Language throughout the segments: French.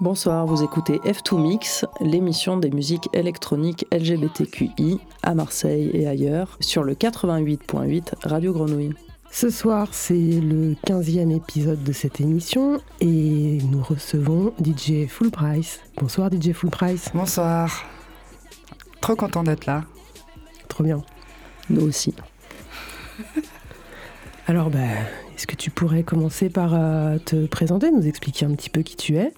Bonsoir, vous écoutez F2 Mix, l'émission des musiques électroniques LGBTQI à Marseille et ailleurs sur le 88.8 Radio Grenouille. Ce soir, c'est le 15e épisode de cette émission et nous recevons DJ Full Price. Bonsoir DJ Full Price. Bonsoir. Trop content d'être là. Trop bien. Nous aussi. Alors, bah, est-ce que tu pourrais commencer par euh, te présenter, nous expliquer un petit peu qui tu es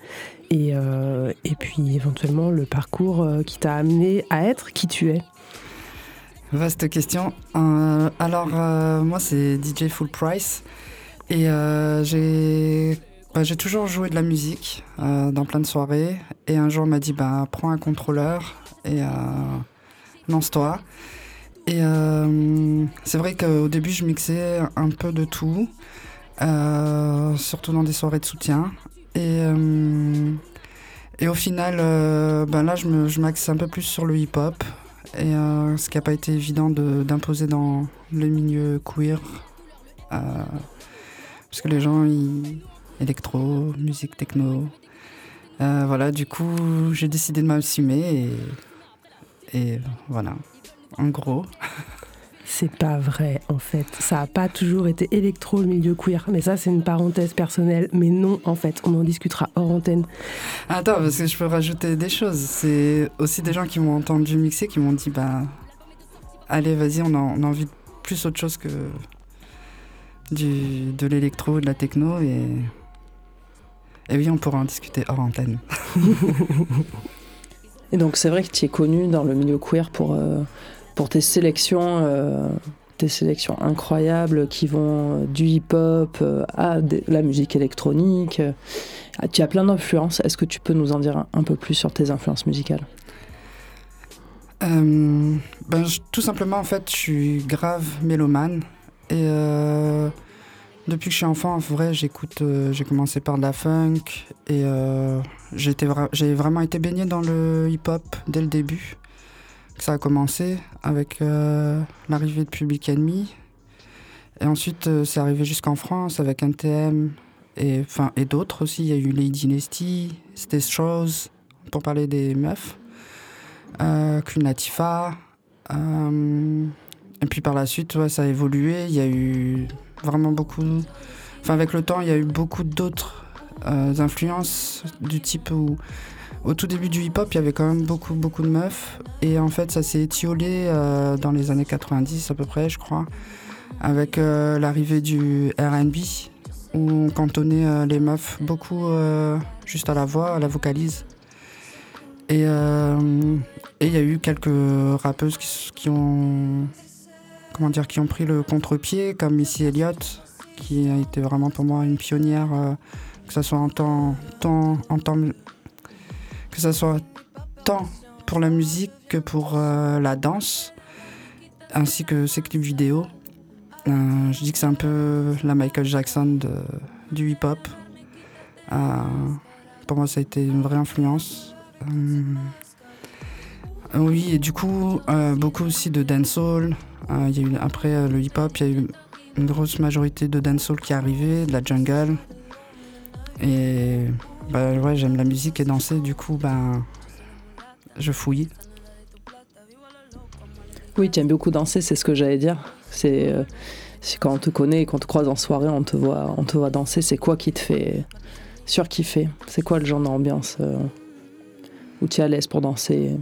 et, euh, et puis éventuellement le parcours euh, qui t'a amené à être qui tu es? Vaste question. alors, moi, c'est DJ Full Price et j'ai bah, j'ai toujours joué de la musique dans plein de soirées. Et un jour, on m'a dit bah, prends un contrôleur et lance-toi. Et euh, c'est vrai qu'au début, je mixais un peu de tout, euh, surtout dans des soirées de soutien. Et, euh, au final, ben là, je m'axe un peu plus sur le hip-hop, et ce qui n'a pas été évident d'imposer dans le milieu queer. parce que les gens, ils, électro, musique techno. voilà, du coup, j'ai décidé de m'assumer et voilà en gros. C'est pas vrai, en fait. Ça a pas toujours été électro le milieu queer. Mais ça, c'est une parenthèse personnelle. Mais non, en fait, on en discutera hors antenne. Attends, parce que je peux rajouter des choses. C'est aussi des gens qui m'ont entendu mixer, qui m'ont dit, bah, allez, vas-y, on, a, envie de plus autre chose que du, de l'électro, de la techno. Et, et oui, on pourra en discuter hors antenne. et donc, c'est vrai que tu es connu dans le milieu queer pour. Euh, pour tes sélections, euh, tes sélections incroyables qui vont du hip-hop euh, à la musique électronique. Tu as plein d'influences. Est-ce que tu peux nous en dire un, peu plus sur tes influences musicales? Euh, ben, Tout simplement, en fait, je suis grave mélomane. Et depuis que je suis enfant, en vrai, j'écoute. j'ai commencé par de la funk et j'ai vraiment été baigné dans le hip-hop dès le début ça a commencé avec euh, l'arrivée de Public Enemy. Et ensuite, euh, c'est arrivé jusqu'en France avec NTM et, d'autres aussi. Il y a eu Lady Nasty, Stay Shows, pour parler des meufs, euh, Queen. Euh, et puis par la suite, ça a évolué. Il y a eu vraiment beaucoup. Enfin, avec le temps, il y a eu beaucoup d'autres influences du type où au tout début du hip-hop, il y avait quand même beaucoup, beaucoup de meufs. Et en fait, ça s'est étiolé euh, dans les années 90 à peu près, je crois, avec euh, l'arrivée du RB, où on cantonnait euh, les meufs beaucoup juste à la voix, à la vocalise. Et il y a eu quelques rappeuses qui, ont, comment dire, qui ont pris le contre-pied, comme Missy Elliott, qui a été vraiment pour moi une pionnière, que ce soit en temps, en temps que soit tant pour la musique que pour euh, la danse, ainsi que ses clips vidéo. Euh, je dis que c'est un peu la Michael Jackson du hip-hop. Euh, pour moi, ça a été une vraie influence. Oui, et du coup, beaucoup aussi de dancehall. y a eu, après le hip-hop, il y a eu une grosse majorité de dancehall qui est arrivée, de la jungle. Et bah ouais, j'aime la musique et danser, du coup, ben, je fouille. Oui, tu aimes beaucoup danser, c'est ce que j'allais dire. C'est euh, quand on te connaît et qu'on te croise en soirée, on te voit, on te voit danser. C'est quoi qui te fait surkiffer? C'est quoi le genre d'ambiance euh, où tu es à l'aise pour danser?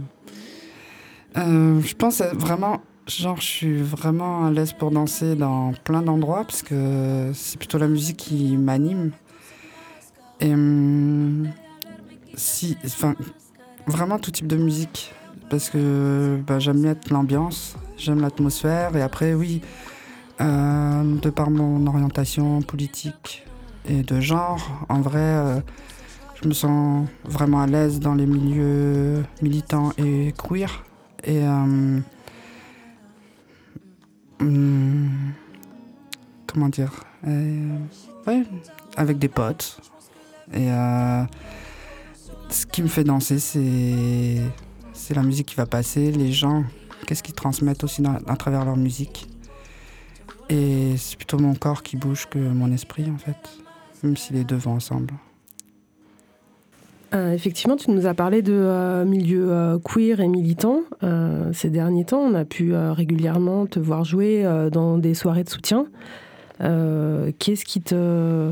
Euh, Je pense vraiment, genre, je suis vraiment à l'aise pour danser dans plein d'endroits parce que c'est plutôt la musique qui m'anime. Et hum, si, enfin, vraiment tout type de musique, parce que bah, j'aime bien l'ambiance, j'aime l'atmosphère, et après, oui, euh, de par mon orientation politique et de genre, en vrai, euh, je me sens vraiment à l'aise dans les milieux militants et queer. Et hum, hum, comment dire, euh, ouais, avec des potes, et euh, ce qui me fait danser, c'est, c'est la musique qui va passer, les gens, qu'est-ce qu'ils transmettent aussi à travers leur musique. Et c'est plutôt mon corps qui bouge que mon esprit, en fait, même si les deux vont ensemble. Euh, effectivement, tu nous as parlé de euh, milieu euh, queer et militant. ces derniers temps, on a pu régulièrement te voir jouer dans des soirées de soutien. Qu'est-ce qui te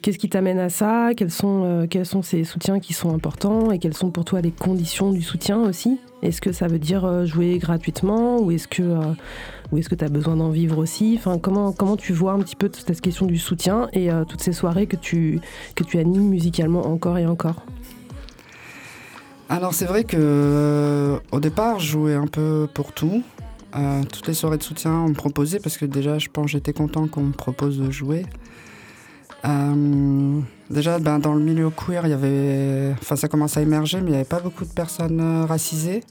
Qu'est-ce qui t'amène à ça? Quels sont, quels sont ces soutiens qui sont importants? Et quelles sont pour toi les conditions du soutien aussi? Est-ce que ça veut dire jouer gratuitement? Ou est-ce que ou est-ce que tu as besoin d'en vivre aussi? Enfin, comment, comment tu vois un petit peu toute cette question du soutien et toutes ces soirées que tu, que tu animes musicalement encore et encore? Alors c'est vrai que euh, au départ, je jouais un peu pour tout. Euh, toutes les soirées de soutien, on me proposait parce que déjà, je pense, j'étais content qu'on me propose de jouer. Euh, déjà, ben, dans le milieu queer, il y avait, enfin, ça commence à émerger, mais il n'y avait pas beaucoup de personnes racisées.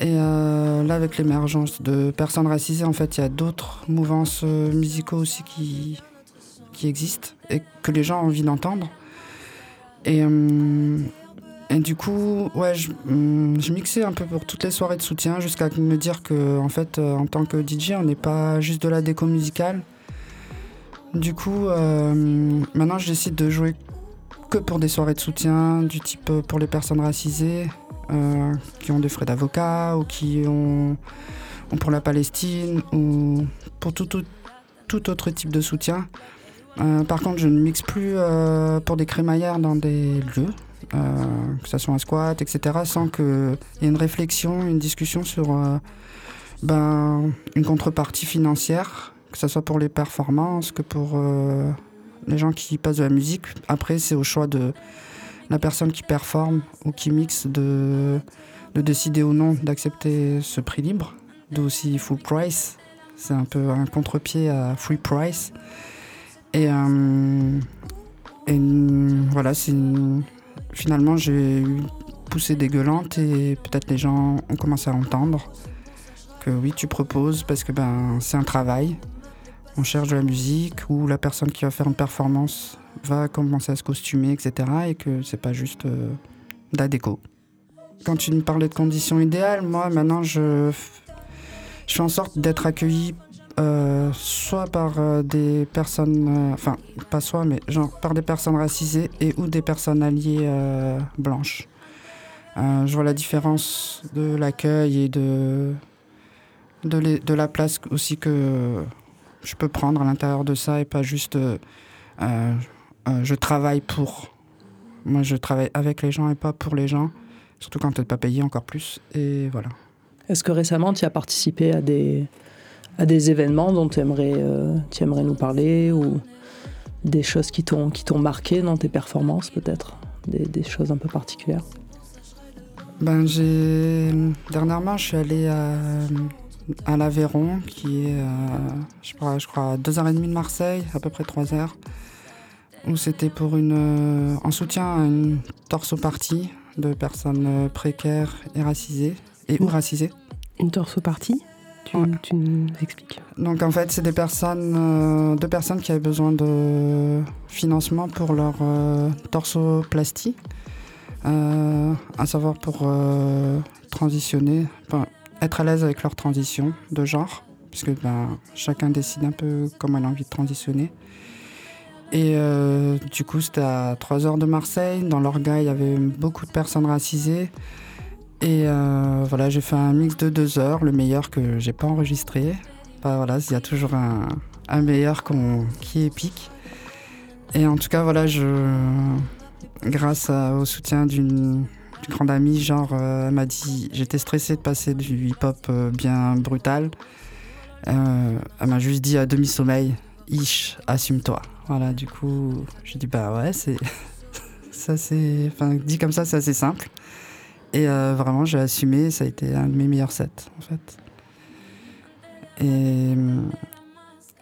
Et là, avec l'émergence de personnes racisées, en fait, il y a d'autres mouvances musicaux aussi qui, qui existent et que les gens ont envie d'entendre. Et et du coup, ouais, hum, je, mixais un peu pour toutes les soirées de soutien jusqu'à me dire que, en fait, euh, en tant que DJ, on n'est pas juste de la déco musicale. Du coup, euh, maintenant, je décide de jouer que pour des soirées de soutien, du type euh, pour les personnes racisées, qui ont des frais d'avocat ou qui ont, pour la Palestine ou pour tout, autre type de soutien. par contre, je ne mixe plus pour des crémaillères dans des lieux. Euh, que ce soit un squat, etc., sans qu'il y ait une réflexion, une discussion sur euh, ben, une contrepartie financière, que ce soit pour les performances, que pour euh, les gens qui passent de la musique. Après, c'est au choix de la personne qui performe ou qui mixe de, de décider ou non d'accepter ce prix libre, d'où aussi full price. C'est un peu un contre-pied à free price. Et, et voilà, c'est finalement, j'ai eu poussé dégueulante et peut-être les gens ont commencé à entendre que oui, tu proposes parce que ben, c'est un travail. On cherche de la musique ou la personne qui va faire une performance va commencer à se costumer, etc. Et que c'est pas juste euh. Quand tu me parlais de conditions idéales, moi maintenant je, je fais en sorte d'être accueilli euh, soit par euh, des personnes, euh, enfin pas soit, mais genre par des personnes racisées et ou des personnes alliées blanches. je vois la différence de l'accueil et de, de, la place aussi que je peux prendre à l'intérieur de ça et pas juste je travaille pour. Moi je travaille avec les gens et pas pour les gens, surtout quand tu n'es pas payé encore plus. Et voilà. Est-ce que récemment tu as participé à des à des événements dont tu aimerais, euh, aimerais nous parler ou des choses qui t'ont marqué dans tes performances peut-être? Des, des, choses un peu particulières? Ben, j'ai Dernièrement, je suis allé à, à l'Aveyron, qui est, je, crois, je crois, à 2h30 de Marseille, à peu près 3 heures, où c'était pour une, en soutien à une torso-partie de personnes précaires et racisées, et ou racisées. Une torso-partie tu, nous expliques. Donc en fait, c'est des personnes, euh, deux personnes qui avaient besoin de financement pour leur euh, torsoplastie, euh, à savoir pour transitionner, être à l'aise avec leur transition de genre, puisque ben, chacun décide un peu comment il a envie de transitionner. Et du coup, c'était à 3 heures de Marseille. Dans l'orga, il y avait beaucoup de personnes racisées. Et euh, voilà, j'ai fait un mix de deux heures, le meilleur que j'ai pas enregistré. Bah, voilà, il y a toujours un, meilleur qui est épique. Et en tout cas, voilà, je, grâce au soutien d'une grande amie, genre, euh, elle m'a dit, j'étais stressé de passer du hip-hop euh, bien brutal. elle m'a juste dit à demi-sommeil, Ish, assume-toi. Voilà, du coup, je dis, bah ouais, c'est. ça, c'est. Enfin, dit comme ça, c'est assez simple. Et euh, vraiment, j'ai assumé, ça a été un de mes meilleurs sets, en fait. Et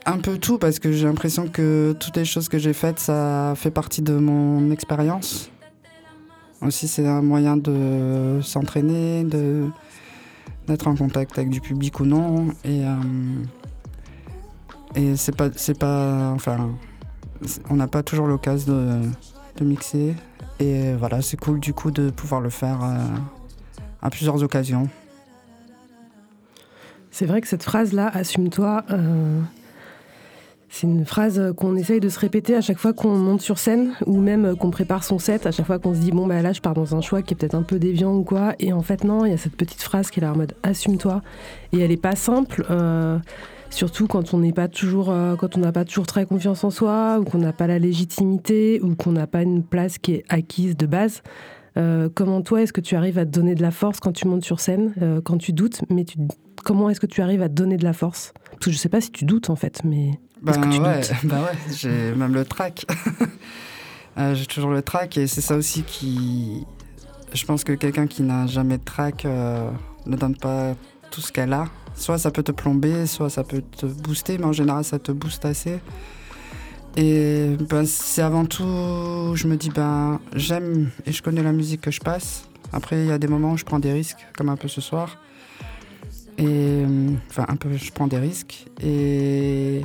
un peu tout, parce que j'ai l'impression que toutes les choses que j'ai faites, ça fait partie de mon expérience. Aussi, c'est un moyen de s'entraîner, de d'être en contact avec du public ou non. Et, euh, et c'est pas, pas, enfin, on n'a pas toujours l'occasion de, de mixer. Et voilà, c'est cool du coup de pouvoir le faire euh, à plusieurs occasions. C'est vrai que cette phrase-là, assume-toi, euh, C'est une phrase qu'on essaye de se répéter à chaque fois qu'on monte sur scène ou même qu'on prépare son set, à chaque fois qu'on se dit bon bah là je pars dans un choix qui est peut-être un peu déviant ou quoi et en fait non, il y a cette petite phrase qui est là en mode assume-toi et elle est pas simple euh, surtout quand on n'est pas toujours euh, quand on n'a pas toujours très confiance en soi ou qu'on n'a pas la légitimité ou qu'on n'a pas une place qui est acquise de base. Euh, comment toi est-ce que tu arrives à te donner de la force quand tu montes sur scène, quand tu doutes, mais tu, comment est-ce que tu arrives à te donner de la force? Parce que je sais pas si tu doutes en fait, mais bah ouais, bah ouais, j'ai même le track. Euh, j'ai toujours le track et c'est ça aussi qui. Je pense que quelqu'un qui n'a jamais de track euh, ne donne pas tout ce qu'elle a. Soit ça peut te plomber, soit ça peut te booster, mais en général ça te booste assez. Et ben, c'est avant tout, je me dis, ben, j'aime et je connais la musique que je passe. Après, il y a des moments où je prends des risques, comme un peu ce soir. Et enfin, un peu, je prends des risques. Et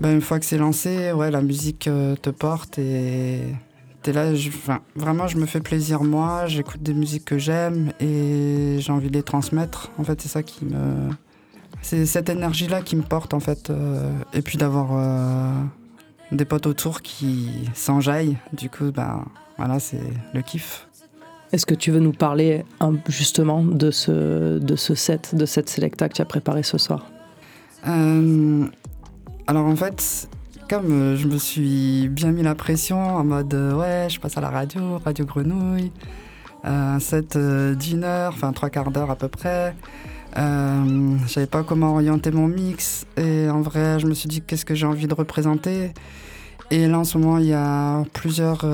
bah, une fois que c'est lancé, ouais, la musique euh, te porte et es là. vraiment, je me fais plaisir moi. J'écoute des musiques que j'aime et j'ai envie de les transmettre. En fait, c'est ça qui me, c'est cette énergie-là qui me porte en fait. Euh, et puis d'avoir euh, des potes autour qui s'enjaillent. Du coup, ben voilà, c'est le kiff. Est-ce que tu veux nous parler justement de ce, de ce set, de cette selecta que tu as préparé ce soir? Alors en fait, comme euh, je me suis bien mis la pression en mode euh, ouais, je passe à la radio, Radio Grenouille, euh, un set d'une heure, enfin trois quarts d'heure à peu près. Euh, je savais pas comment orienter mon mix et en vrai, je me suis dit qu'est-ce que j'ai envie de représenter? Et là en ce moment, il y a plusieurs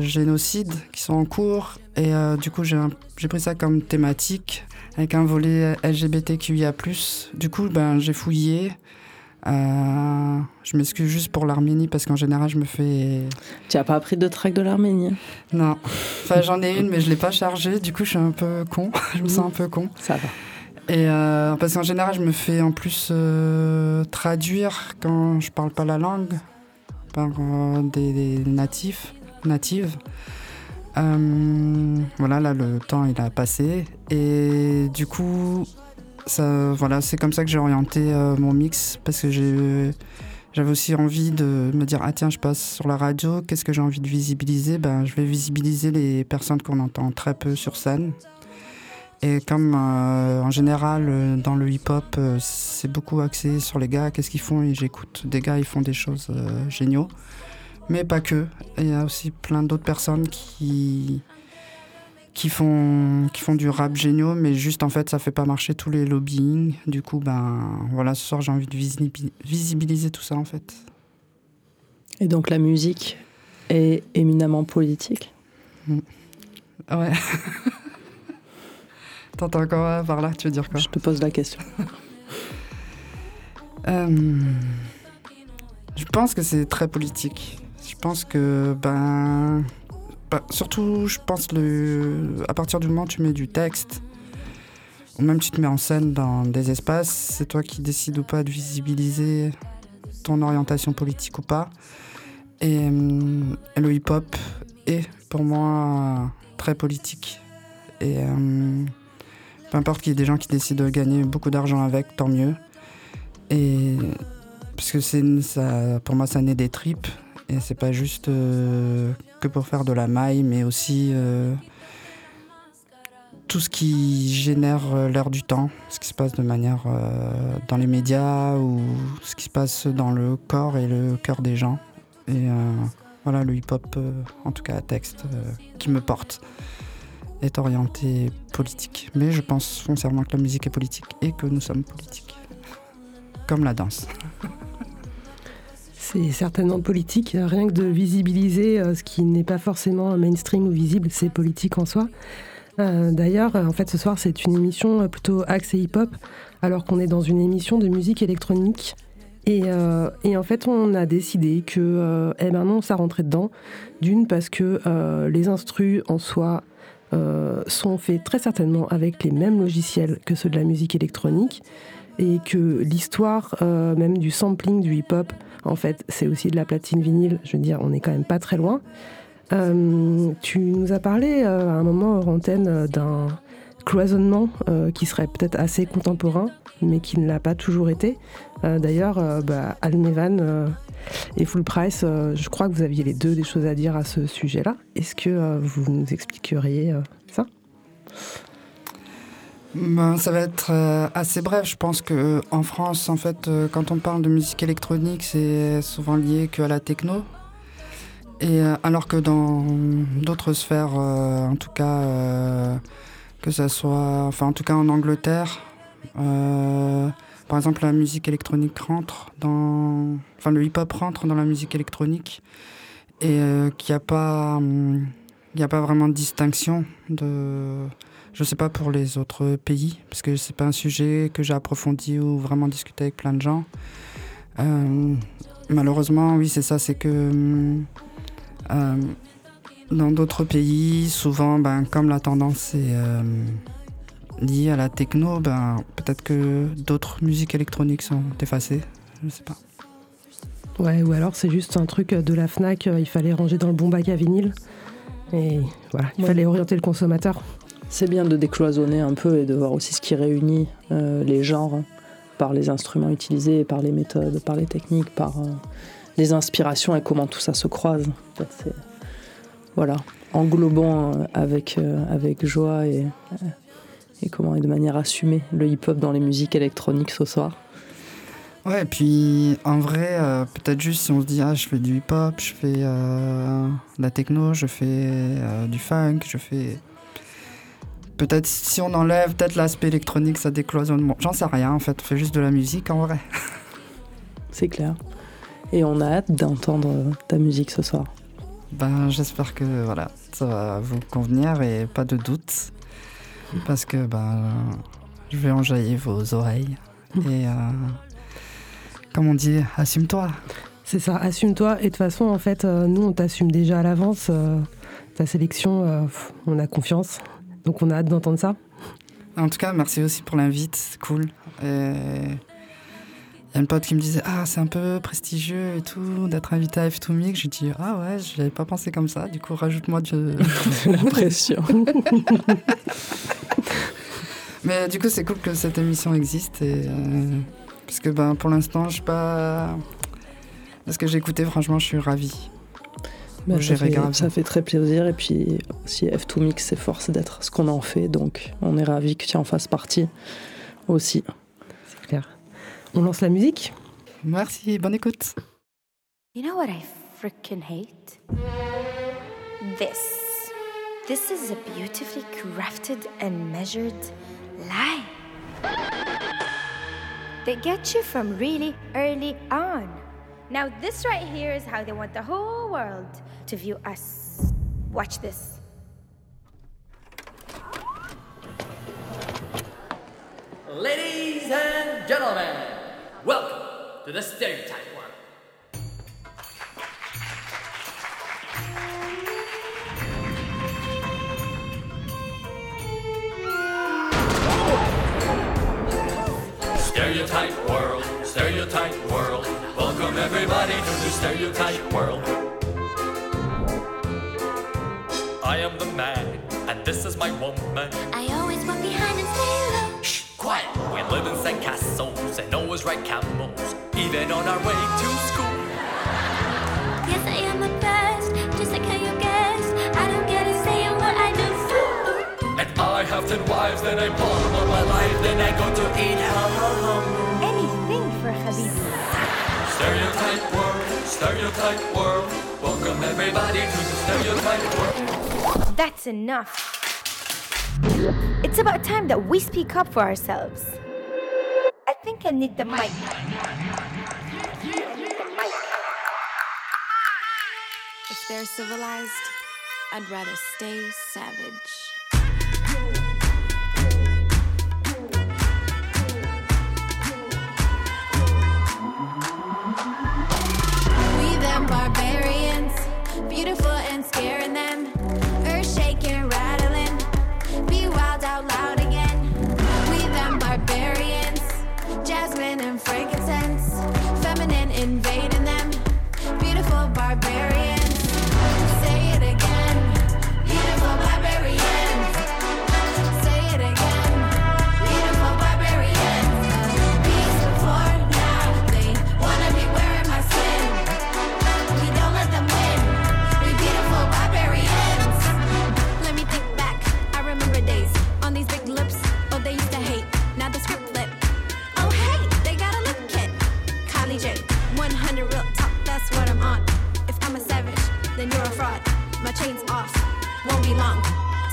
génocides qui sont en cours et du coup, j'ai pris ça comme thématique avec un volet LGBTQIA+. Du coup, ben, j'ai fouillé. Euh, je m'excuse juste pour l'Arménie parce qu'en général, je me fais. Tu n'as pas appris de track de l'Arménie? Non. Enfin, j'en ai une, mais je ne l'ai pas chargée. Du coup, je suis un peu con. je me sens un peu con. Ça va. Et euh, parce qu'en général, je me fais en plus euh, traduire quand je parle pas la langue par des, des, natifs, natives. voilà, là, le temps il a passé. Et du coup, voilà, c'est comme ça que j'ai orienté euh, mon mix parce que j'avais aussi envie de me dire ah tiens je passe sur la radio, qu'est-ce que j'ai envie de visibiliser? Ben je vais visibiliser les personnes qu'on entend très peu sur scène. Et comme euh, en général euh, dans le hip-hop c'est beaucoup axé sur les gars, qu'est-ce qu'ils font Et j'écoute des gars, ils font des choses géniaux, mais pas que. Il y a aussi plein d'autres personnes qui qui font, qui font du rap géniaux, mais juste en fait, ça fait pas marcher tous les lobbying. Du coup, ben voilà, ce soir, j'ai envie de visibiliser tout ça en fait. Et donc la musique est éminemment politique? Mm. Ouais. T'entends encore par là Tu veux dire quoi Je te pose la question. Euh, je pense que c'est très politique. Je pense que ben bah, surtout, je pense, le... à partir du moment où tu mets du texte, ou même tu te mets en scène dans des espaces, c'est toi qui décides ou pas de visibiliser ton orientation politique ou pas. Et, euh, le hip-hop est pour moi très politique. Et euh, peu importe qu'il y ait des gens qui décident de gagner beaucoup d'argent avec, tant mieux. Et parce que ça, pour moi, ça naît des tripes. Et c'est pas juste euh, que pour faire de la maille, mais aussi euh, tout ce qui génère euh, l'air du temps, ce qui se passe de manière dans les médias ou ce qui se passe dans le corps et le cœur des gens. Et voilà, le hip-hop, en tout cas à texte, qui me porte, est orienté politique. Mais je pense foncièrement que la musique est politique et que nous sommes politiques. Comme la danse. C'est certainement politique. Rien que de visibiliser euh, ce qui n'est pas forcément mainstream ou visible, c'est politique en soi. Euh, d'ailleurs, en fait, ce soir, c'est une émission plutôt axe hip-hop, alors qu'on est dans une émission de musique électronique. Et, euh, en fait, on a décidé que, eh ben non, ça rentrait dedans. D'une, parce que les instrus en soi sont faits très certainement avec les mêmes logiciels que ceux de la musique électronique, et que l'histoire même du sampling du hip-hop en fait, c'est aussi de la platine vinyle. Je veux dire, on n'est quand même pas très loin. Euh, tu nous as parlé euh, à un moment hors antenne d'un cloisonnement qui serait peut-être assez contemporain, mais qui ne l'a pas toujours été. D'ailleurs, bah, Almevan et Full Price, je crois que vous aviez les deux des choses à dire à ce sujet-là. Est-ce que vous nous expliqueriez ça? Ben, ça va être euh, assez bref. Je pense que en France, en fait, euh, quand on parle de musique électronique, c'est souvent lié qu'à la techno. Et euh, alors que dans d'autres sphères, en tout cas, que ça soit, enfin, en tout cas en Angleterre, par exemple, la musique électronique rentre dans, enfin, le hip-hop rentre dans la musique électronique et qu'il n'y a pas, il n'y a pas vraiment de distinction de je ne sais pas pour les autres pays, parce que c'est pas un sujet que j'ai approfondi ou vraiment discuté avec plein de gens. Euh, malheureusement, oui, c'est ça, c'est que euh, dans d'autres pays, souvent, ben, comme la tendance est euh, liée à la techno, ben, peut-être que d'autres musiques électroniques sont effacées. Je ne sais pas. Ouais, ou alors c'est juste un truc de la FNAC, il fallait ranger dans le bon bac à vinyle. Et voilà, il fallait orienter le consommateur. C'est bien de décloisonner un peu et de voir aussi ce qui réunit euh, les genres par les instruments utilisés, par les méthodes, par les techniques, par euh, les inspirations et comment tout ça se croise. voilà, englobant euh, avec, avec joie et, et comment et de manière assumée le hip-hop dans les musiques électroniques ce soir? Ouais, et puis en vrai, peut-être juste si on se dit, ah, je fais du hip-hop, je fais de la techno, je fais du funk, je fais Peut-être si on enlève peut-être l'aspect électronique, ça décloisonne. J'en sais rien en fait, on fait juste de la musique en vrai. C'est clair. Et on a hâte d'entendre ta musique ce soir. Ben, j'espère que voilà, ça va vous convenir et pas de doute. Parce que ben, je vais enjailler vos oreilles. Et euh, comme on dit, assume-toi. C'est ça, assume-toi. Et de toute façon, en fait, euh, nous, on t'assume déjà à l'avance. Euh, ta sélection, on a confiance. Donc on a hâte d'entendre ça. En tout cas, merci aussi pour l'invite, c'est cool. Il y a une pote qui me disait Ah, c'est un peu prestigieux et tout, d'être invité à F2Mix. J'ai dit Ah ouais, je n'avais pas pensé comme ça. Du coup, rajoute-moi de... la pression. Mais du coup, c'est cool que cette émission existe. Et, euh, parce que ben, pour l'instant, je sais pas. Parce que j'ai écouté, franchement, je suis ravi. Bah, ça, fait, très plaisir. Et puis, si F2Mix s'efforce d'être ce qu'on en fait, donc on est ravis que tu en fasses partie aussi. C'est clair. On lance la musique Merci, bonne écoute. You know what I freaking hate? This. This is a beautifully crafted and measured lie. They get you from really early on. Now, this right here is how they want the whole world to view us. Watch this. Ladies and gentlemen, welcome to the Stereotype World. Stereotype world, stereotype world. Welcome everybody to the stereotype world. I am the man, and this is my woman. I always walk quiet. We live in sand castles and always ride camels, even on our way to school. Yes, I am the best, just like how you guessed. I don't get a say what I do. And I have ten wives, then I bomb all my life, then I go to eat home. Anything for Habibi. Stereotype world, stereotype world. Welcome everybody to the stereotype world. That's enough. It's about time that we speak up for ourselves. I think I need the mic. If they're civilized, I'd rather stay savage. We them barbarians, beautiful and scaring them. Invading them. Beautiful barbarians. Chain's off, won't be long.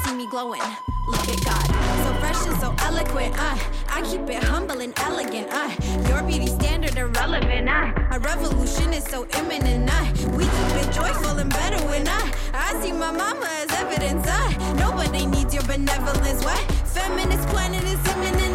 See me glowing, look at God. So fresh and so eloquent, uh. I keep it humble and elegant, uh. Your beauty standard irrelevant, uh. A revolution is so imminent, uh. We keep it joyful and better when uh. I see my mama as evidence, uh. Nobody needs your benevolence, what? Feminist planet is imminent,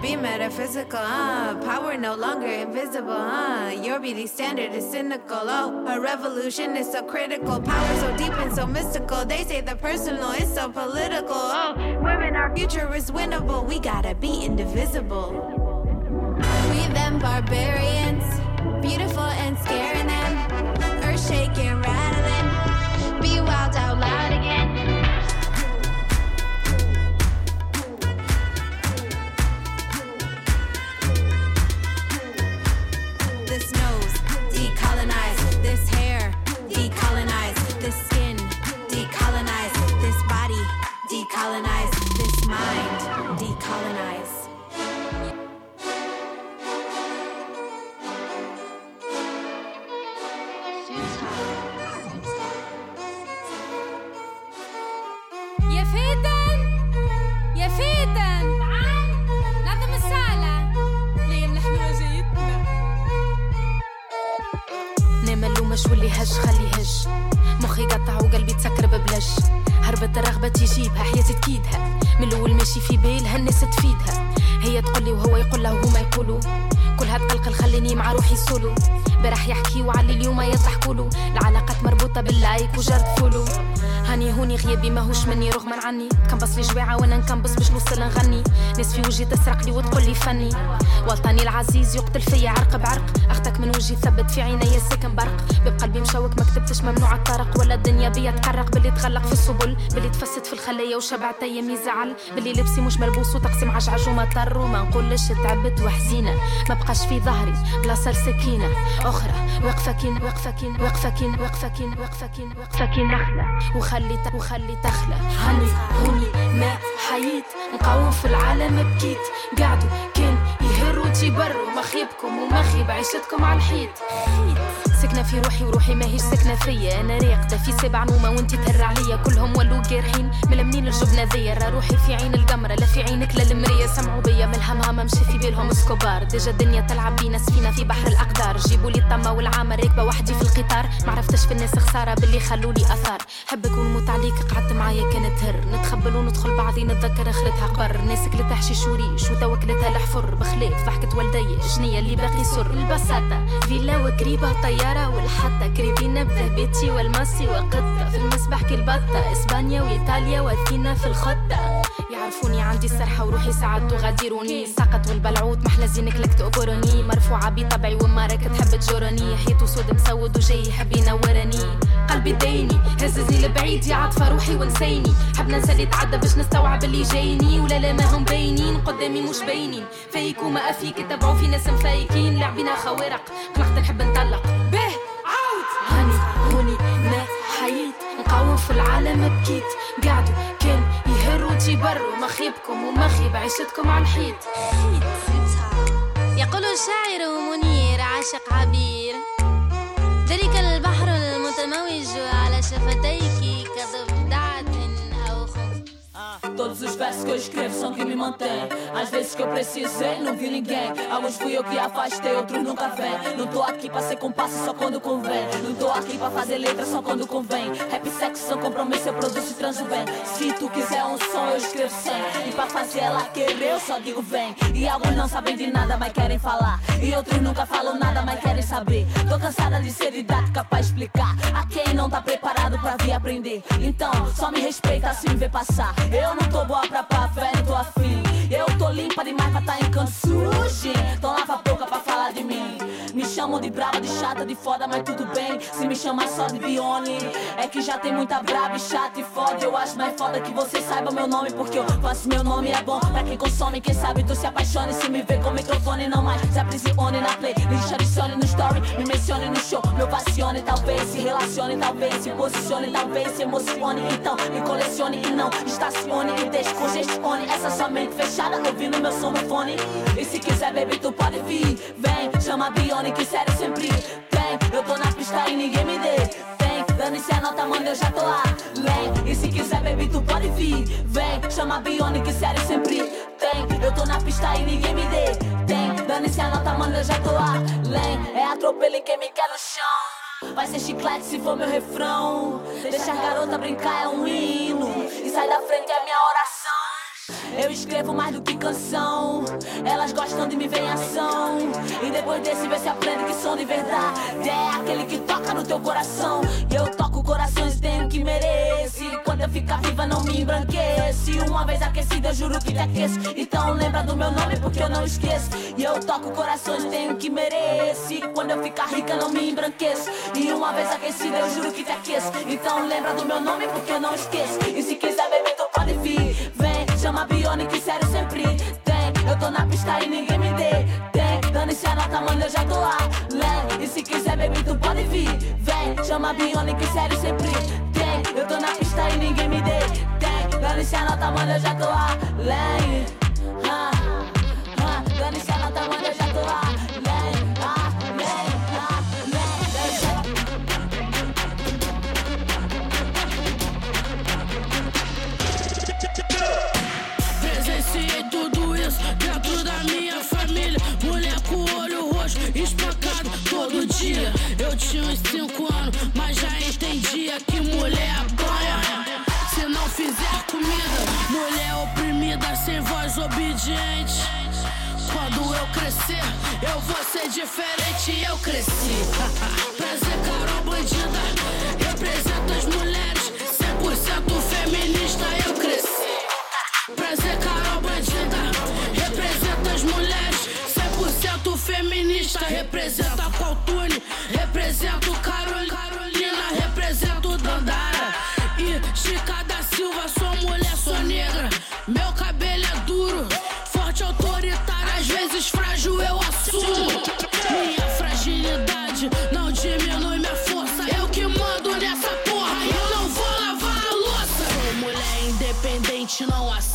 Be metaphysical, huh? Power no longer invisible, huh? Your beauty standard is cynical. Oh, a revolution is so critical. Power so deep and so mystical. They say the personal is so political. Oh, women, our future is winnable. We gotta be indivisible. We them barbarians, beautiful and scaring هج خلي هج مخي قطع وقلبي تسكر ببلج هربت الرغبة تجيبها حياتي تكيدها. من الأول ماشي في بالها الناس تفيدها هي تقولي وهو يقولها وهما يقولوا. كل هالقلق خليني مع روحي سولو. برح يحكي وعلي اليوم يضحكولو العلاقات مربوطة باللايك وجرد فولو. هاني هوني غيابي ماهوش مني رغما عني. كنبص لي جويعة وأنا نكنبص باش نوصل نغني. ناس في وجهي تسرق لي وتقول لي فني. وطني العزيز يقتل فيا عرق بعرق. أختك من وجهي ثبت في عيني ساكن برق. بقلبي مشوك ما كتبتش ممنوع الطرق. ولا الدنيا بيا تقرق. باللي تغلق في السبل باللي تفسد في الخلايا وشبعت ايامي زعل باللي لبسي مش ملبوس وطقسي معجعج ومطر وما نقولش تعبت وحزينة ما بقاش في ظهري بلاصه سكينة. أخرى واقفه كين واقفه كين واقفه كين واقفه كين واقفه كين واقفه كين نخلة. وخلي وخلي تخلى هني هوني ما حييت. نقاوم في العالم بكيت. قعدوا كان يهروا تيبروا. مخيبكم ومخيب عيشتكم على الحيط. سكنة في روحي وروحي ماهيش سكنة فيا. أنا راقدة في سبع نومة وانتي تهر عليا كلهم ولوا جارحين ملمنين الجبنة ذيا را روحي في عين القمرة لا في عينك لا المراية سمعوا بيا من الهمها ممشي في بالهم سكوبار ديجا الدنيا تلعب بينا سفينة في بحر الأقدار. جيبوا لي الطمة والعامة راكبة وحدي في القطار. معرفتش في الناس خسارة باللي خلوا لي أثار. حبك ونموت عليك قعدت معايا كانت هر نتخبل وندخل بعضي نتذكر آخرتها قبر ناس كلتها حشيش وريش وتوكلتها لحفر. بخلاف ضحكة والدي شنية اللي باقي سر البساطة فيلا وقريبة وطيارة والحتى كريبينا بذهبتي والماسي وقطة في المسبح كالبطة إسبانيا وإيطاليا وأثينا في الخطة. يعرفوني عندي السرحة وروحي ساعات تغادروني ساقط والبلعوت محلى زينك لك تأجرني مرفوعة بطبعي وما راك تحب تجرني حيط وسود مسود وجاي يحب ينورني. قلبي دايني هززني لبعيد يا عطفة روحي ونسيني. حب ننسى اللي تعدى باش نستوعب اللي جايني. ولا لا ما هم باينين قدامي مش باينين. فيك وما أفيك تبعوا في ناس مفايكين. لعبنا خوارق قلقت نحب نطلق. في العالم بكيت. قعدوا كان يهروا تيبروا. مخيبكم ومخيب عيشتكم على الحيط يقول الشاعر منير عاشق عبير. ذلك البحر المتموج على شفتيك. Todos os versos que eu escrevo são que me mantêm. Às vezes que eu precisei, não vi ninguém. Alguns fui eu que afastei, outros nunca vêm. Não tô aqui pra ser compasso só quando convém. Não tô aqui pra fazer letra só quando convém. Rap sexo são compromisso, eu produzo e transo bem. Se tu quiser um som, eu escrevo sem. E pra fazer ela querer, eu só digo vem. E alguns não sabem de nada, mas querem falar. E outros nunca falam nada, mas querem saber. Tô cansada de ser didática pra explicar. A quem não tá preparado pra vir aprender. Então, só me respeita se me ver passar. Eu não tô boa pra pá, velho, tô afim. Eu tô limpa demais pra tá em canso. nojinha. Então lava a boca pra falar de mim. Me chamam de braba, de chata, de foda, mas tudo bem. Se me chamar só de Bione, é que já tem muita braba e chata e foda. Eu acho mais foda que você saiba meu nome, porque eu faço meu nome é bom pra quem consome. Quem sabe tu se apaixone se me vê com microfone, não mais se aprisione na playlist. Adicione no story, me mencione no show. Me ovacione, talvez se relacione, talvez se posicione, talvez se emocione. Então me colecione e não estacione e descongestione essa sua mente fechada, ouvindo meu som no fone. E se quiser, baby, tu pode vir. Vem, chama a Bione, que sério sempre tem. Eu tô na pista e ninguém me detém. Dane-se a nota, mano, eu já tô além. E se quiser, baby, tu pode vir. Vem, chama a Bione, que sério sempre tem. Eu tô na pista e ninguém me detém. Dane-se a nota, mano, eu já tô além. É atropelo quem me quer no chão. Vai ser chiclete se for meu refrão. Deixa a garota brincar é um hino. E sai da frente é. Eu escrevo mais do que canção. Elas gostam de me ver em ação. E depois desse vê se aprende que som de verdade é aquele que toca no teu coração. E eu toco corações e tenho que merece. Quando eu ficar viva, não me embranquece. Uma vez aquecida, eu juro que te aqueço. Então lembra do meu nome porque eu não esqueço. E eu toco corações e tenho que merece. Quando eu ficar rica, não me embranqueço. E uma vez aquecida, eu juro que te aqueço. Então lembra do meu nome porque eu não esqueço. E se quiser beber, chama que sério sempre tem. Eu tô na pista e ninguém me detém. Dane-se a nota, mano, eu já tô além. E se quiser, baby, tu pode vir. Vem, chama que sério sempre tem. Eu tô na pista e ninguém me detém. Dane-se a nota, mano, eu já tô além. Ah, ah, Dane-se a nota, mano, eu já tô além. Tinha uns 5 anos, mas já entendia que mulher apanha. Se não fizer comida, mulher oprimida, sem voz obediente. Quando eu crescer, eu vou ser diferente. Eu cresci. Prazer, Carol Bandida. Representa as mulheres, 100% feminista. Eu cresci. Prazer, Carol Bandida. Representa as mulheres, 100% feminista. Representa Qualtune,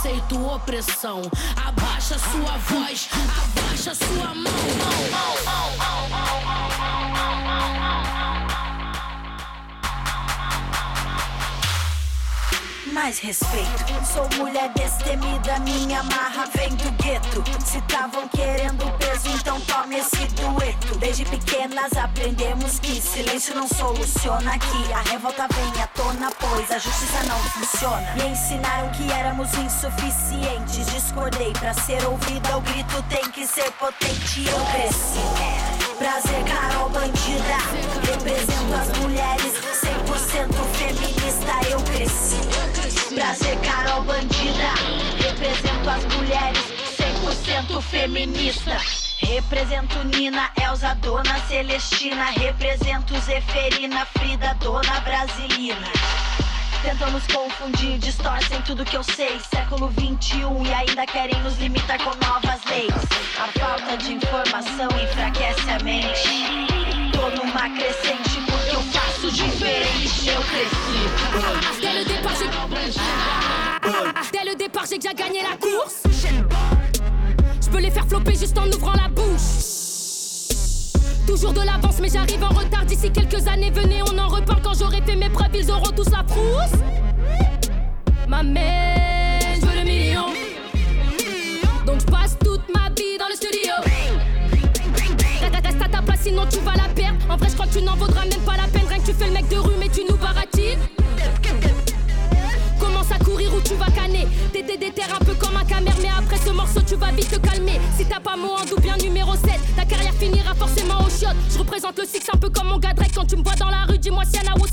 aceito opressão. Abaixa sua voz, abaixa sua mão. Mais respeito, sou mulher destemida, minha marra vem do gueto. Se tavam querendo peso, então tome esse dueto. Desde pequenas aprendemos que silêncio não soluciona aqui. A revolta vem à tona, pois a justiça não funciona. Me ensinaram que éramos insuficientes. Discordei pra ser ouvida, o grito tem que ser potente. Eu cresci. Prazer, Carol Bandida. Represento as mulheres, 100% feminista. Eu cresci. Prazer, Carol Bandida. Represento as mulheres, 100% feminista. Represento Nina, Elza, Dona Celestina. Represento Zeferina, Frida, Dona Brasilina. Tentam nos confundir, distorcem tudo que eu sei. Século 21 e ainda querem nos limitar com novas leis. A falta de informação enfraquece a mente. Tô numa crescente Dès le départ, j'ai. Dès le départ, j'ai déjà gagné la course. Je peux les faire flopper juste en ouvrant la bouche. Toujours de l'avance, mais j'arrive en retard. D'ici quelques années, venez, on en reparle. Quand j'aurai fait mes preuves, ils auront tous la frousse. Ma mère, je veux le million. Donc je passe toute ma vie dans le studio. Sinon tu vas la perdre. En vrai, je crois que tu n'en vaudras même pas la peine. Rien que tu fais le mec de rue, mais tu nous baratines. Commence à courir ou tu vas canner. T'étais déter un peu comme un camère, mais après ce morceau, tu vas vite te calmer. Si t'as pas mot en ou bien numéro 7, ta carrière finira forcément au shot. Je représente le six un peu comme mon Drake. Quand tu me vois dans la rue, dis-moi Siana, what's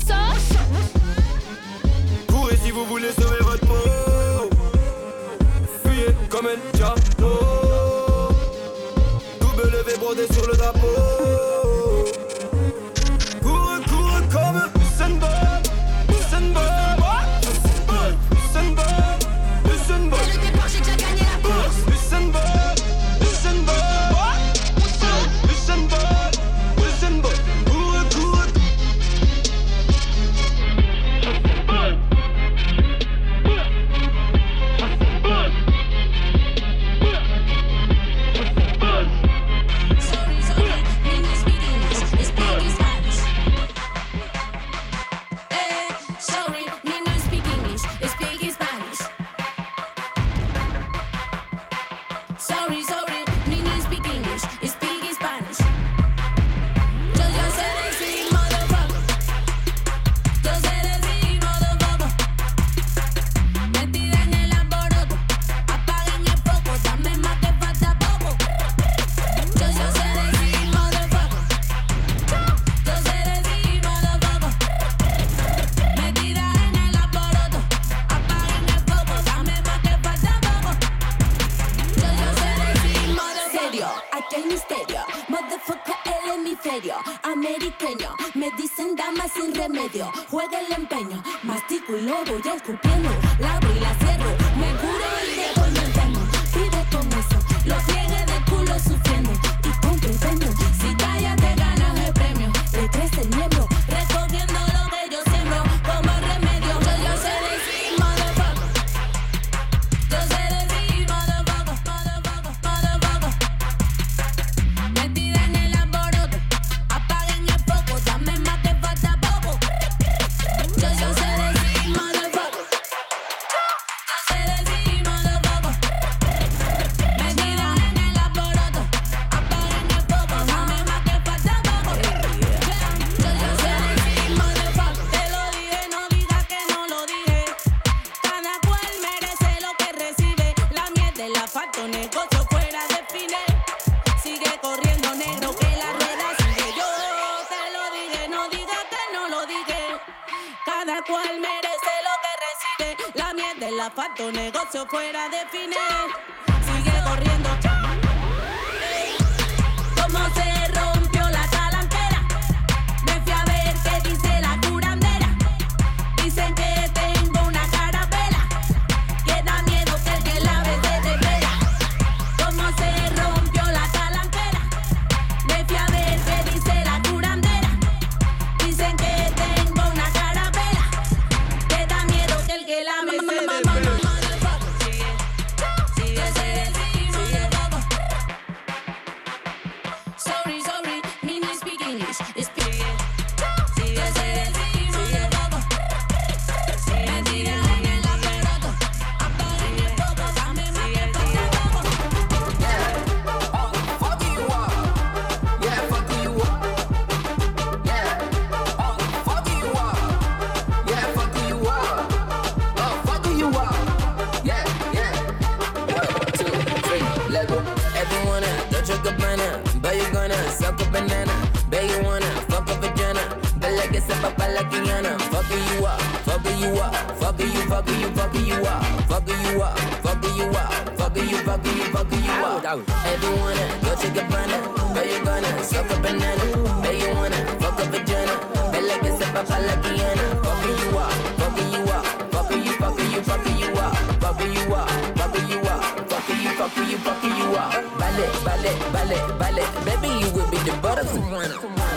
you up, fuck you, fuck you, fuck you up, fuck you up, fuck you up, fuck you, fuck you, fuck you up. Everyone, go take a banana, girl you gonna suck a banana, girl you wanna fuck a vagina, girl like it's a papa like Iana. Fuck you up, fuck you up, fuck you, fuck you, fuck you up, fuck you up, fuck you up, fuck you, fuck you, fuck you up. Ballet, ballet, ballet, ballet, baby you will be the butterfly.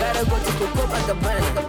Gotta go to the club like a banana.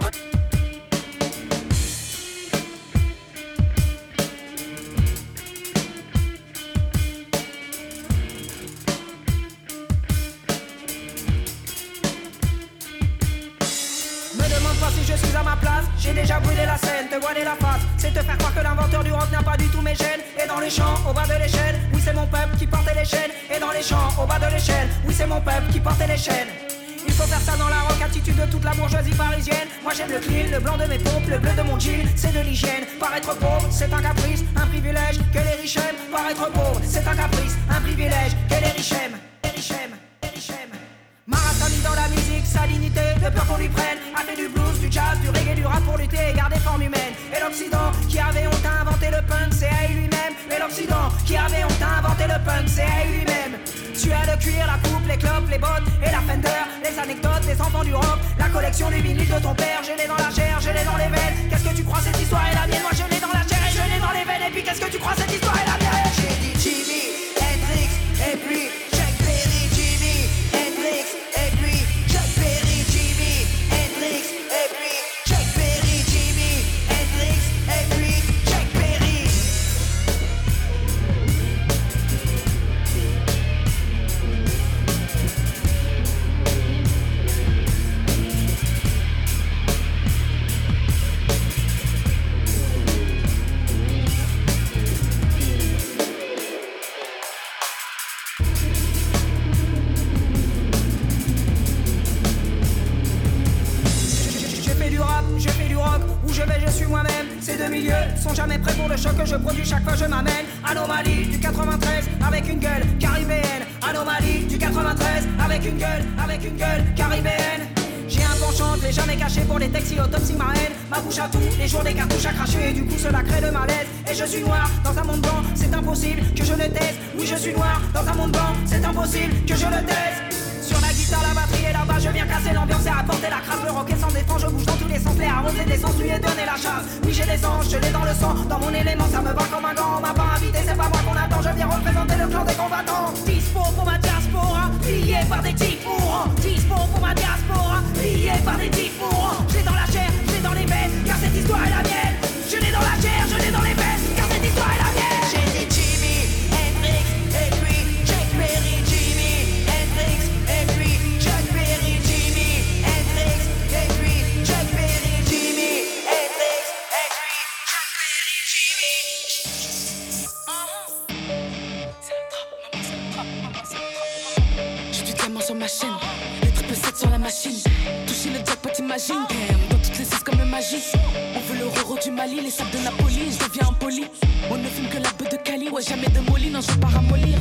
On ne fume que la bœuf de Cali, ouais, jamais de Molly, non, je pars à mollir.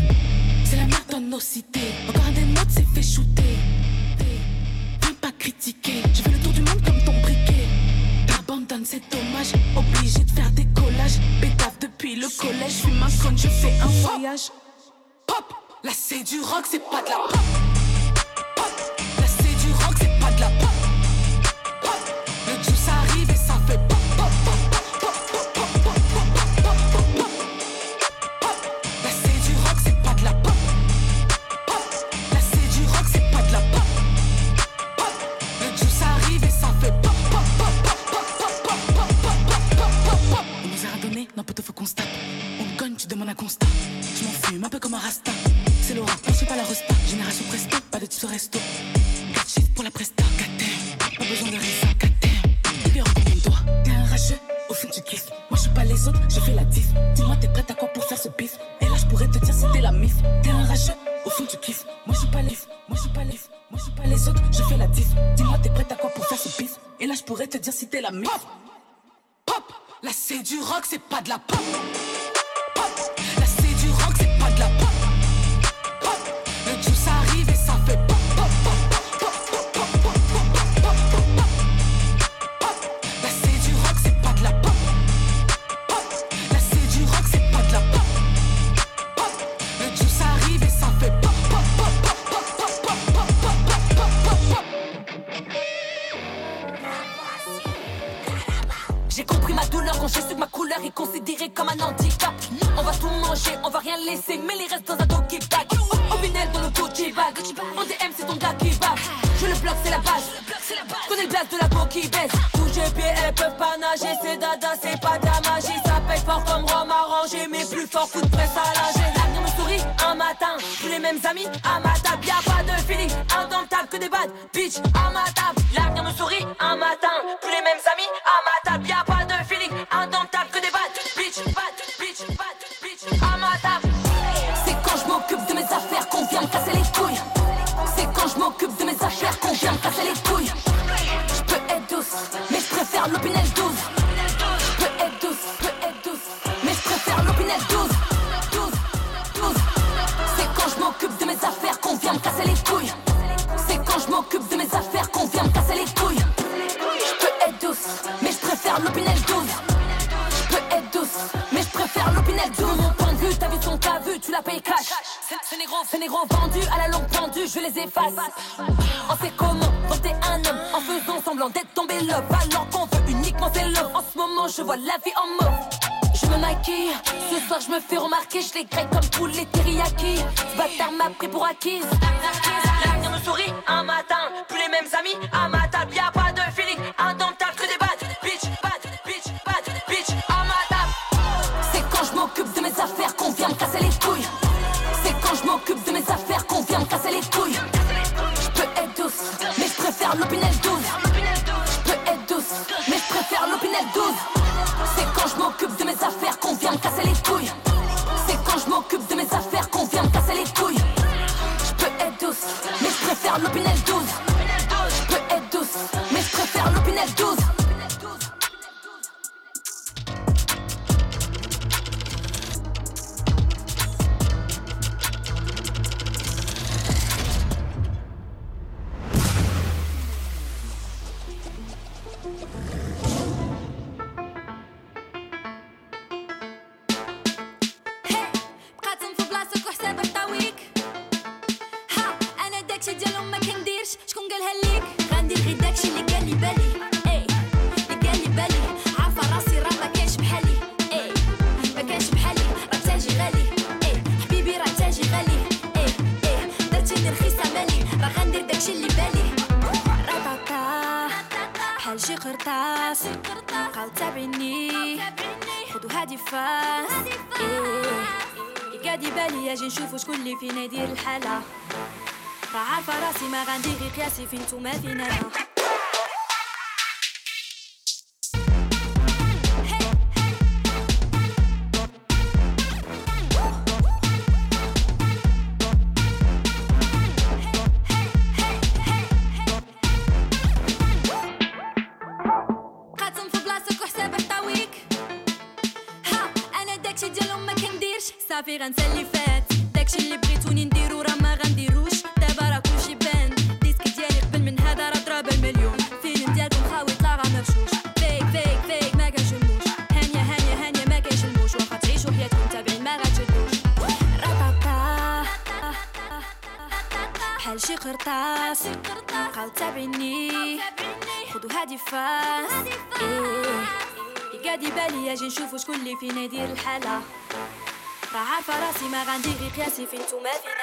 C'est la merde dans nos cités. Encore un des notes s'est fait shooter. Viens pas critiquer, je fais le tour du monde comme ton briquet. T'abandonnes, c'est dommage, obligé de faire des collages. Bétave depuis le collège, je suis ma conne, je fais un voyage. Pop, là c'est du rock, c'est pas de la pop. un. Je m'en fume un peu comme un rasta. C'est l'aura, je suis pas la resta. Génération presto, pas de type resto. 4 chiffres pour la presta, 4. Pas besoin de resta, 4 terres. Libère encore mon doigt. T'es un rageux, au fond tu kiffes. Moi je suis pas les autres, je fais la diff. Dis-moi t'es prête à quoi pour faire ce pif? Et là je pourrais te dire c'était la mif. T'es un rageux, au fond tu kiffes. Moi je suis pas les moi je suis pas moi je suis pas les autres, je fais la diff. Dis-moi t'es prête à quoi pour faire ce pif? Et là je pourrais te dire c'était la mif. Pop, pop, là c'est du rock, c'est pas de la pop. casse de la coquille baisse. les pieds, elles peuvent pas nager. C'est dada, c'est pas de la magie. Ça pète fort comme Rome arrangé, mais plus fort coup de presse à langer. L'avenir me sourit un matin. Tous les mêmes amis à ma table. Y'a pas de feeling indomptable que des bad bitch à ma table. L'avenir me sourit un matin. Tous les mêmes amis à ma table. Y'a pas Sait comment, quand t'es un homme, en faisant semblant d'être tombé love. Alors qu'on veut uniquement c'est love. En ce moment, je vois la vie en mauve. Je me maquille, ce soir je me fais remarquer, je les graille comme tous les teriyaki. Ce bâtard m'a pris pour acquise. L'avenir nous sourit un matin, plus les mêmes amis à ma يدير الحالة راه عارفة راسي ما غندير قياسي فين نتوما فين أنا عارفة راسي ما غندير غير قياسي فين نتوما فين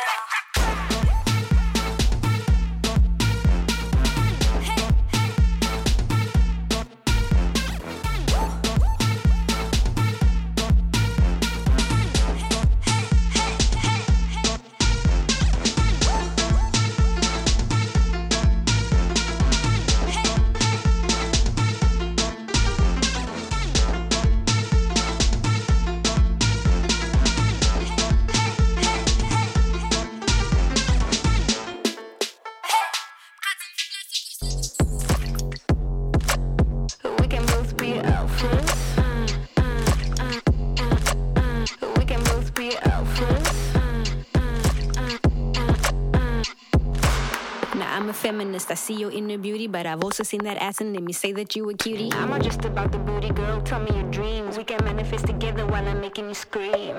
I see your inner beauty, but I've also seen that ass and let me say that you a cutie. I'm not just about the booty, girl. Tell me your dreams. We can manifest together while I'm making you scream.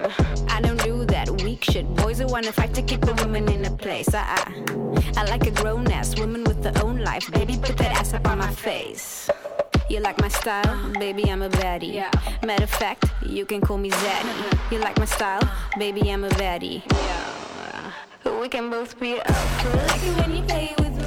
I don't do that weak shit. Boys who wanna fight to keep the woman in a place. Uh uh. I like a grown ass woman with her own life. Baby, put that ass up on my face. You like my style, baby, I'm a baddie. Matter of fact, you can call me Zaddy. You like my style, baby, I'm a baddie. We can both be alphas. like it when you play with me. I like it when you gay with me. We can both be alphas. I like it when you play with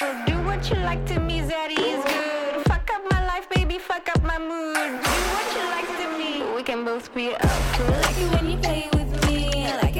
Do what you like to me, Zaddy is good. Fuck up my life, baby. Fuck up my mood. Do what you like to me. We can both be alphas. I like it when you play with me. I like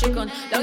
bien caché con. La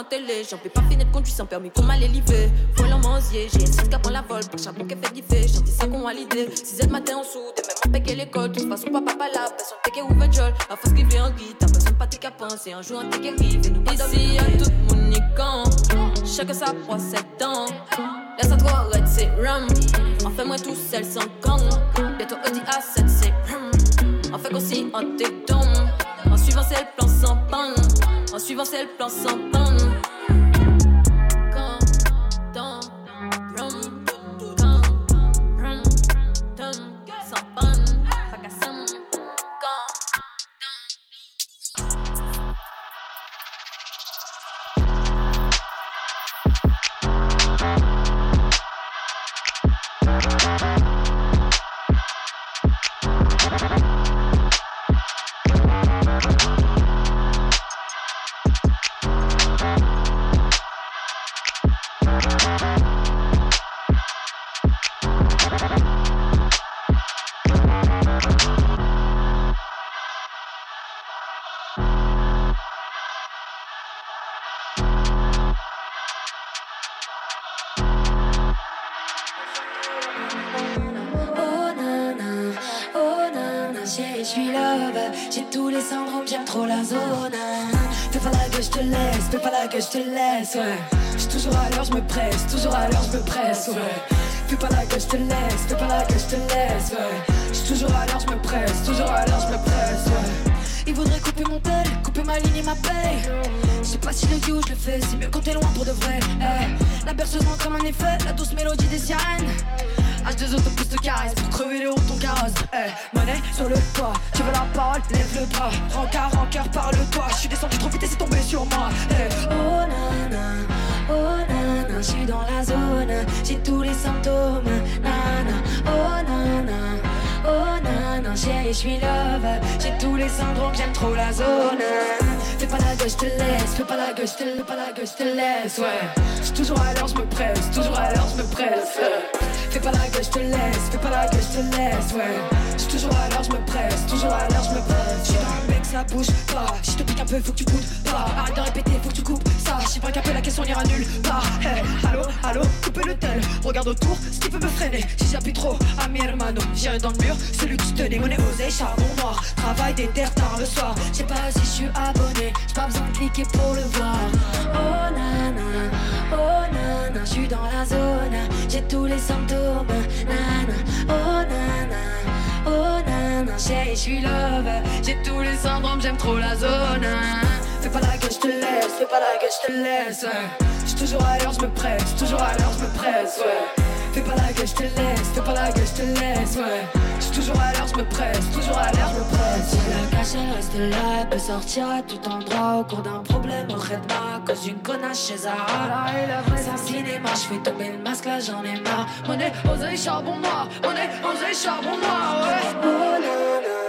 en télé. J'en peux pas finir de conduire sans permis qu'on m'a l'élevé. Faut en manzier, j'ai un 6 cap en la vol. Pour chaque qui fait diffé, chanter ça qu'on a l'idée. 6 heures matin en soude, et même en péqué l'école. De toute façon, papa pas là, personne t'es ou vajol. À force qu'il en guide, t'as personne pas t'es qu'à penser. Un jour, un t'es arrive, et nous pas Ici, y'a tout monde niquant. Chacun sa procède dents. Laisse ça trop red, c'est rum. On fait moins tout seul sans gang. Bientôt Audi A7, c'est hum. On fait qu'aussi en téton. En suivant, c'est le plan sans pan. En suivant, c'est le plan sans pan. Je te laisse, ouais. J'suis toujours à l'heure, je me presse, toujours à l'heure, je me presse, ouais. Fais pas la gueule, je te laisse, fais pas la gueule, je te laisse, ouais. J'suis toujours à l'heure, je me presse, toujours à l'heure, je me presse, ouais. Il voudrait couper mon tel, couper ma ligne et ma paye. Je sais pas si le dit où je le fais, c'est mieux quand t'es loin pour de vrai. Eh, La berceuse comme un effet, la douce mélodie des sirènes. H2O te pousse de caresse pour crever les de ton carrosse. Eh, monnaie sur le toit, tu veux la parole, lève le bras. Rancard, rancœur, parle-toi. Je suis descendu trop vite et c'est tombé sur moi. Eh, oh nana, oh nana, je suis dans la zone. J'ai tous les symptômes, nana, oh nana. Oh nana, chérie, je suis love. J'ai tous les syndromes, j'aime trop la zone. Fais pas la gueule, je te laisse. Fais pas la gueule, je te fais pas la gueule, je te laisse. Ouais, j'suis toujours à l'heure, je me presse. Toujours à l'heure, je me presse. Fais pas la gueule, je te laisse. Fais pas la gueule, je te laisse. Ouais, j'suis toujours à l'heure, je me presse. Toujours à l'heure, je me presse. Ça bouge pas. Si je te pique un peu, faut que tu coupes pas. Arrête de répéter, faut que tu coupes ça. J'sais pas qu'un peu la question n'ira nulle part. Hey, allô, allô, coupez le tel. Regarde autour, ce qui peut me freiner. Si j'appuie trop à mi hermano, j'irai dans le mur. Celui qui tenait, monnaie osé, charbon noir. Travail des terres tard le soir. J'sais pas si je suis abonné. J'ai pas besoin de cliquer pour le voir. Oh nana, oh nana, je suis dans la zone. J'ai tous les symptômes. Nana, oh nana, oh nana, chérie, je suis love. J'ai tous les syndromes, j'aime trop la zone. Fais pas la gueule, je te laisse. Fais pas la gueule, je te laisse. J'suis toujours à l'heure, je me presse. Toujours à l'heure, je me presse. Fais pas la gueule, je te laisse. Fais pas la gueule, je te laisse. Ouais. Toujours à l'heure, je me presse. Toujours à l'heure, je me presse. Si la cache, elle reste là. Elle peut sortir à tout endroit au cours d'un problème au Redma. Cause d'une connasse chez Zara. C'est un cinéma, je fais tomber le masque, là j'en ai marre. Monnaie, oseille, charbon noir. Monnaie, oseille, charbon noir. Ouais. Oh oh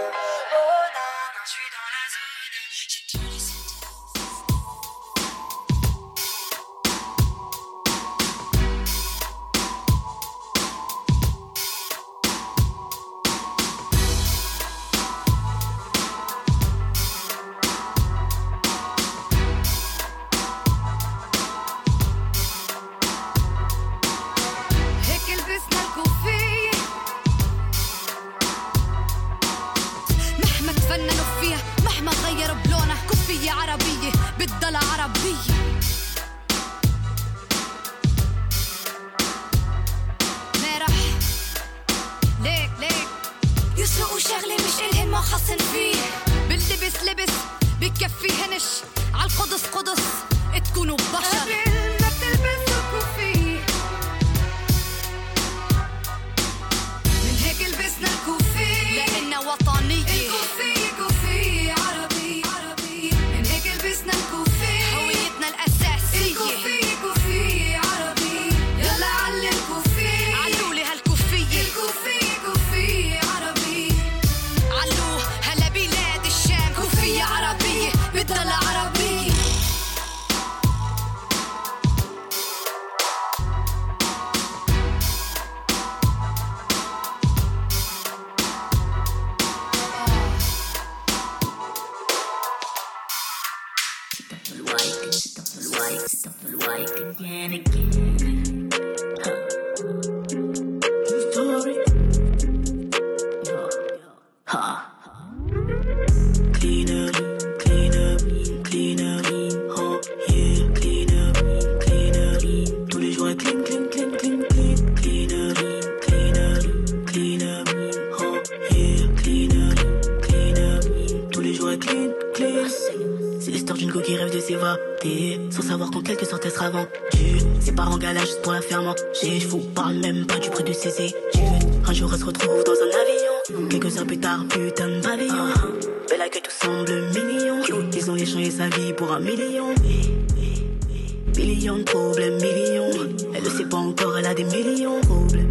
عربية عربية بدها العربية.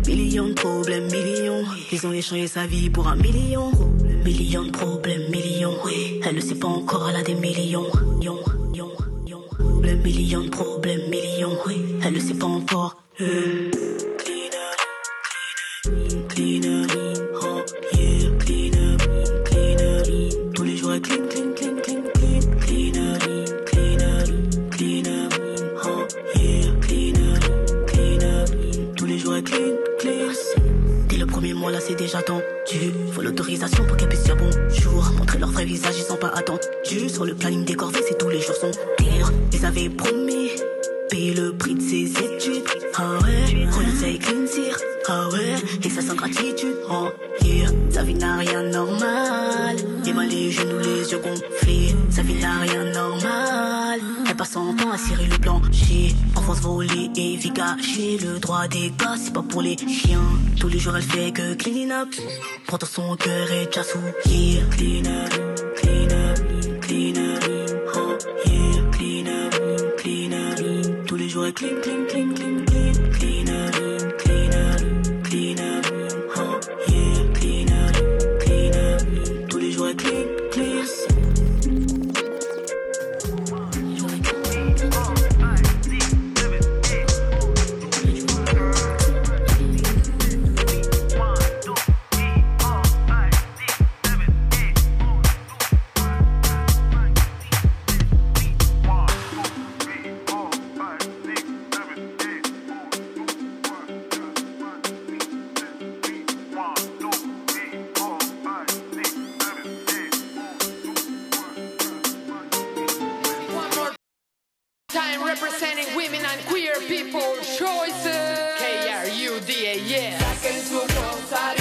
Des millions de problèmes Millions. Ils ont échangé sa vie pour un million. Millions de problèmes, millions. Elle ne sait pas encore, elle a des millions. Le million de problèmes, millions. Elle ne sait pas encore. Euh. Déjà tendu. Faut l'autorisation pour qu'elle puisse dire bonjour. Montrer leur vrai visage ils sont pas attendus. Sur le planning des corvées c'est tous les jours son pire. Ils avaient promis Payer le prix de ses études. Ah ouais Avec une cire Ah ouais. Et ça sans gratitude. Oh yeah. Sa vie n'a rien normal. Les mains, les genoux, les yeux gonflés. Sa vie n'a rien normal. Elle passe son temps à cirer le plancher. Enfance volée et vie gâchée Le droit des gars c'est pas pour les chiens. Tous les jours elle fait que clean up. Pourtant son cœur est déjà souillé Clean up, clean up, clean up. Oh yeah, clean up, clean up. Tous les jours elle clean, clean, clean, clean, clean Clean representing women and queer people choices. K R U D A S.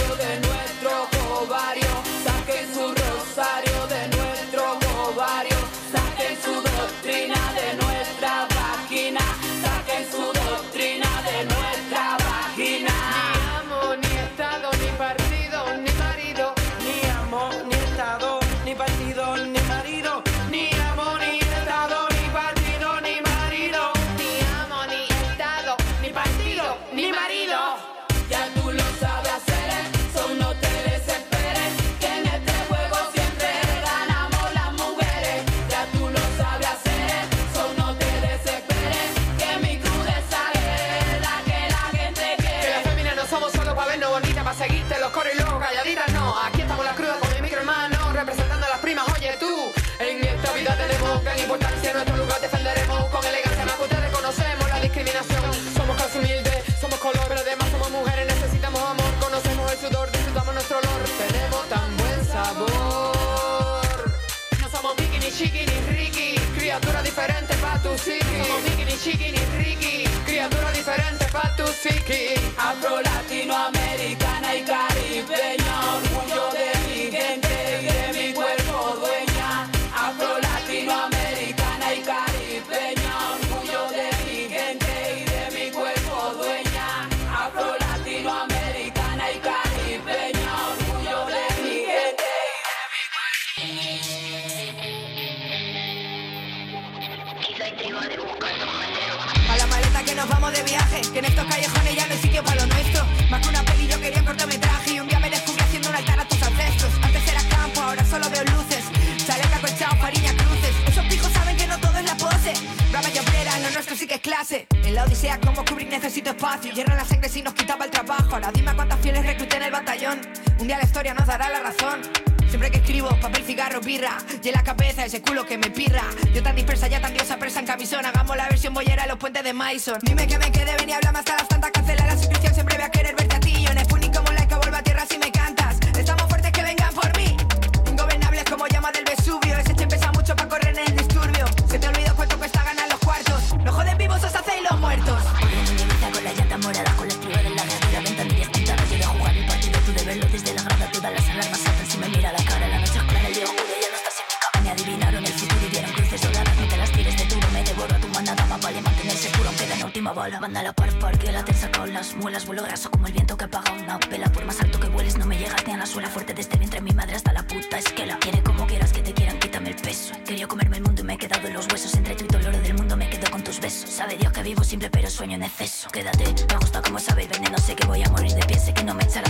Afro latinoamericana y caribeña, orgullo de mi gente y de mi cuerpo dueña. Afro latinoamericana y caribeña, orgullo de mi gente y de mi cuerpo dueña. Afro latinoamericana y caribeña, orgullo de mi gente A la maleta que nos vamos de viaje, que en estos callejones necesito espacio. Hierro en la sangre si nos quitaba el trabajo. Ahora dime a cuántas fieles recluté en el batallón. Un día la historia nos dará la razón. Siempre que escribo, papel, cigarro, birra. Y en la cabeza ese culo que me pirra. Yo tan dispersa, ya tan diosa, presa en camisón. Hagamos la versión bollera en los puentes de Mason. Dime que me quede, ven y háblame hasta las tantas. Cancela la suscripción, siempre voy a querer la par par, que la te sacado las muelas, vuelo graso como el viento que apaga una pela, por más alto que vueles, no me llegas ni a la suela fuerte desde el vientre, mi madre hasta la puta esquela, quiere como quieras que te quieran, quítame el peso, quería comerme el mundo y me he quedado en los huesos, entre tú y todo el oro del mundo me quedo con tus besos, sabe Dios que vivo simple pero sueño en exceso, quédate, me gusta como sabe el veneno, sé que voy a morir de pie, que no me echarás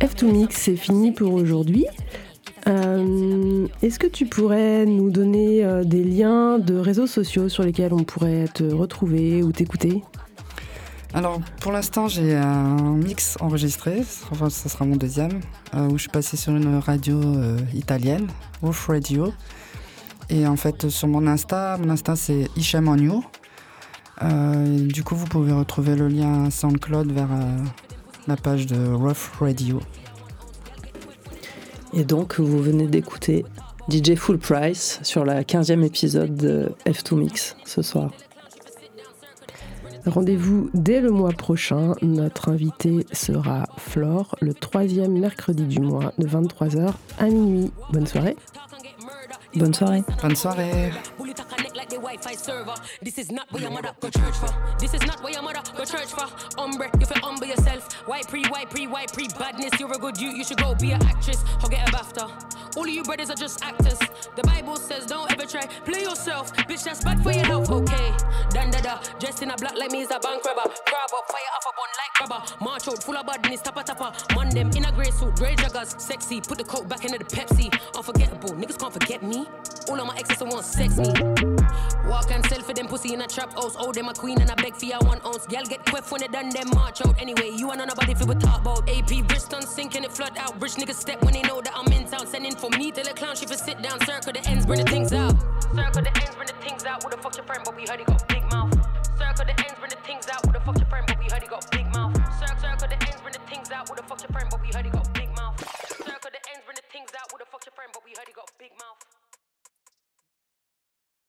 F2Mix, c'est fini pour aujourd'hui. Euh, est-ce que tu pourrais nous donner euh, des liens de réseaux sociaux sur lesquels on pourrait te retrouver ou t'écouter? Alors pour l'instant j'ai un mix enregistré, enfin ça sera mon deuxième, euh, où je suis passée sur une radio italienne, Wolf Radio. Et en fait sur mon Insta, mon Insta c'est Hicham Agnew. du coup vous pouvez retrouver le lien SoundCloud vers la page de Rough Radio. Et donc, vous venez d'écouter DJ Full Price sur la 15e épisode de F2 Mix ce soir. Rendez-vous dès le mois prochain. Notre invité sera Flore, le troisième mercredi du mois de 23h à minuit. Bonne soirée. Bonne soirée. Bonne soirée. Like the Wi-Fi server. This is not where your mother go church for. This is not where your mother go church for. Umbre, you feel humble yourself. White pre, white pre, white pre. Badness, you're a good you. You should go be an actress or get a BAFTA. All of you brothers are just actors. The Bible says don't ever try play yourself. Bitch, that's bad for your health. Okay, done da da. Dressed in a black like me is a bank robber. Grab up, fire off a bun like rubber. March out full of badness, tappa tappa. Man them in a grey suit, grey joggers, sexy. Put the coat back into the Pepsi. Unforgettable, niggas can't forget me. All of my exes want sex me. Walk and sell for them pussy in a trap house. Oh, them a queen and I beg for ya one ounce. Girl get quiff when they done them march out. Anyway, you and nobody fi we talk about. AP wrist on sinking it flood out. Rich niggas step when they know that I'm in town. Sending for me till the clown she fi sit down. Circle the ends, bring the things out. Circle the ends, bring the things out. Who the fuck your friend? But we heard he got big mouth. Circle the ends, bring the things out. Who the fuck your friend? But we heard he got big mouth. Circle, circle the ends, bring the things out. Who the fuck your friend? But we heard he got big mouth. Circle the ends, bring the things out. Who the fuck your friend? But we heard he got big mouth.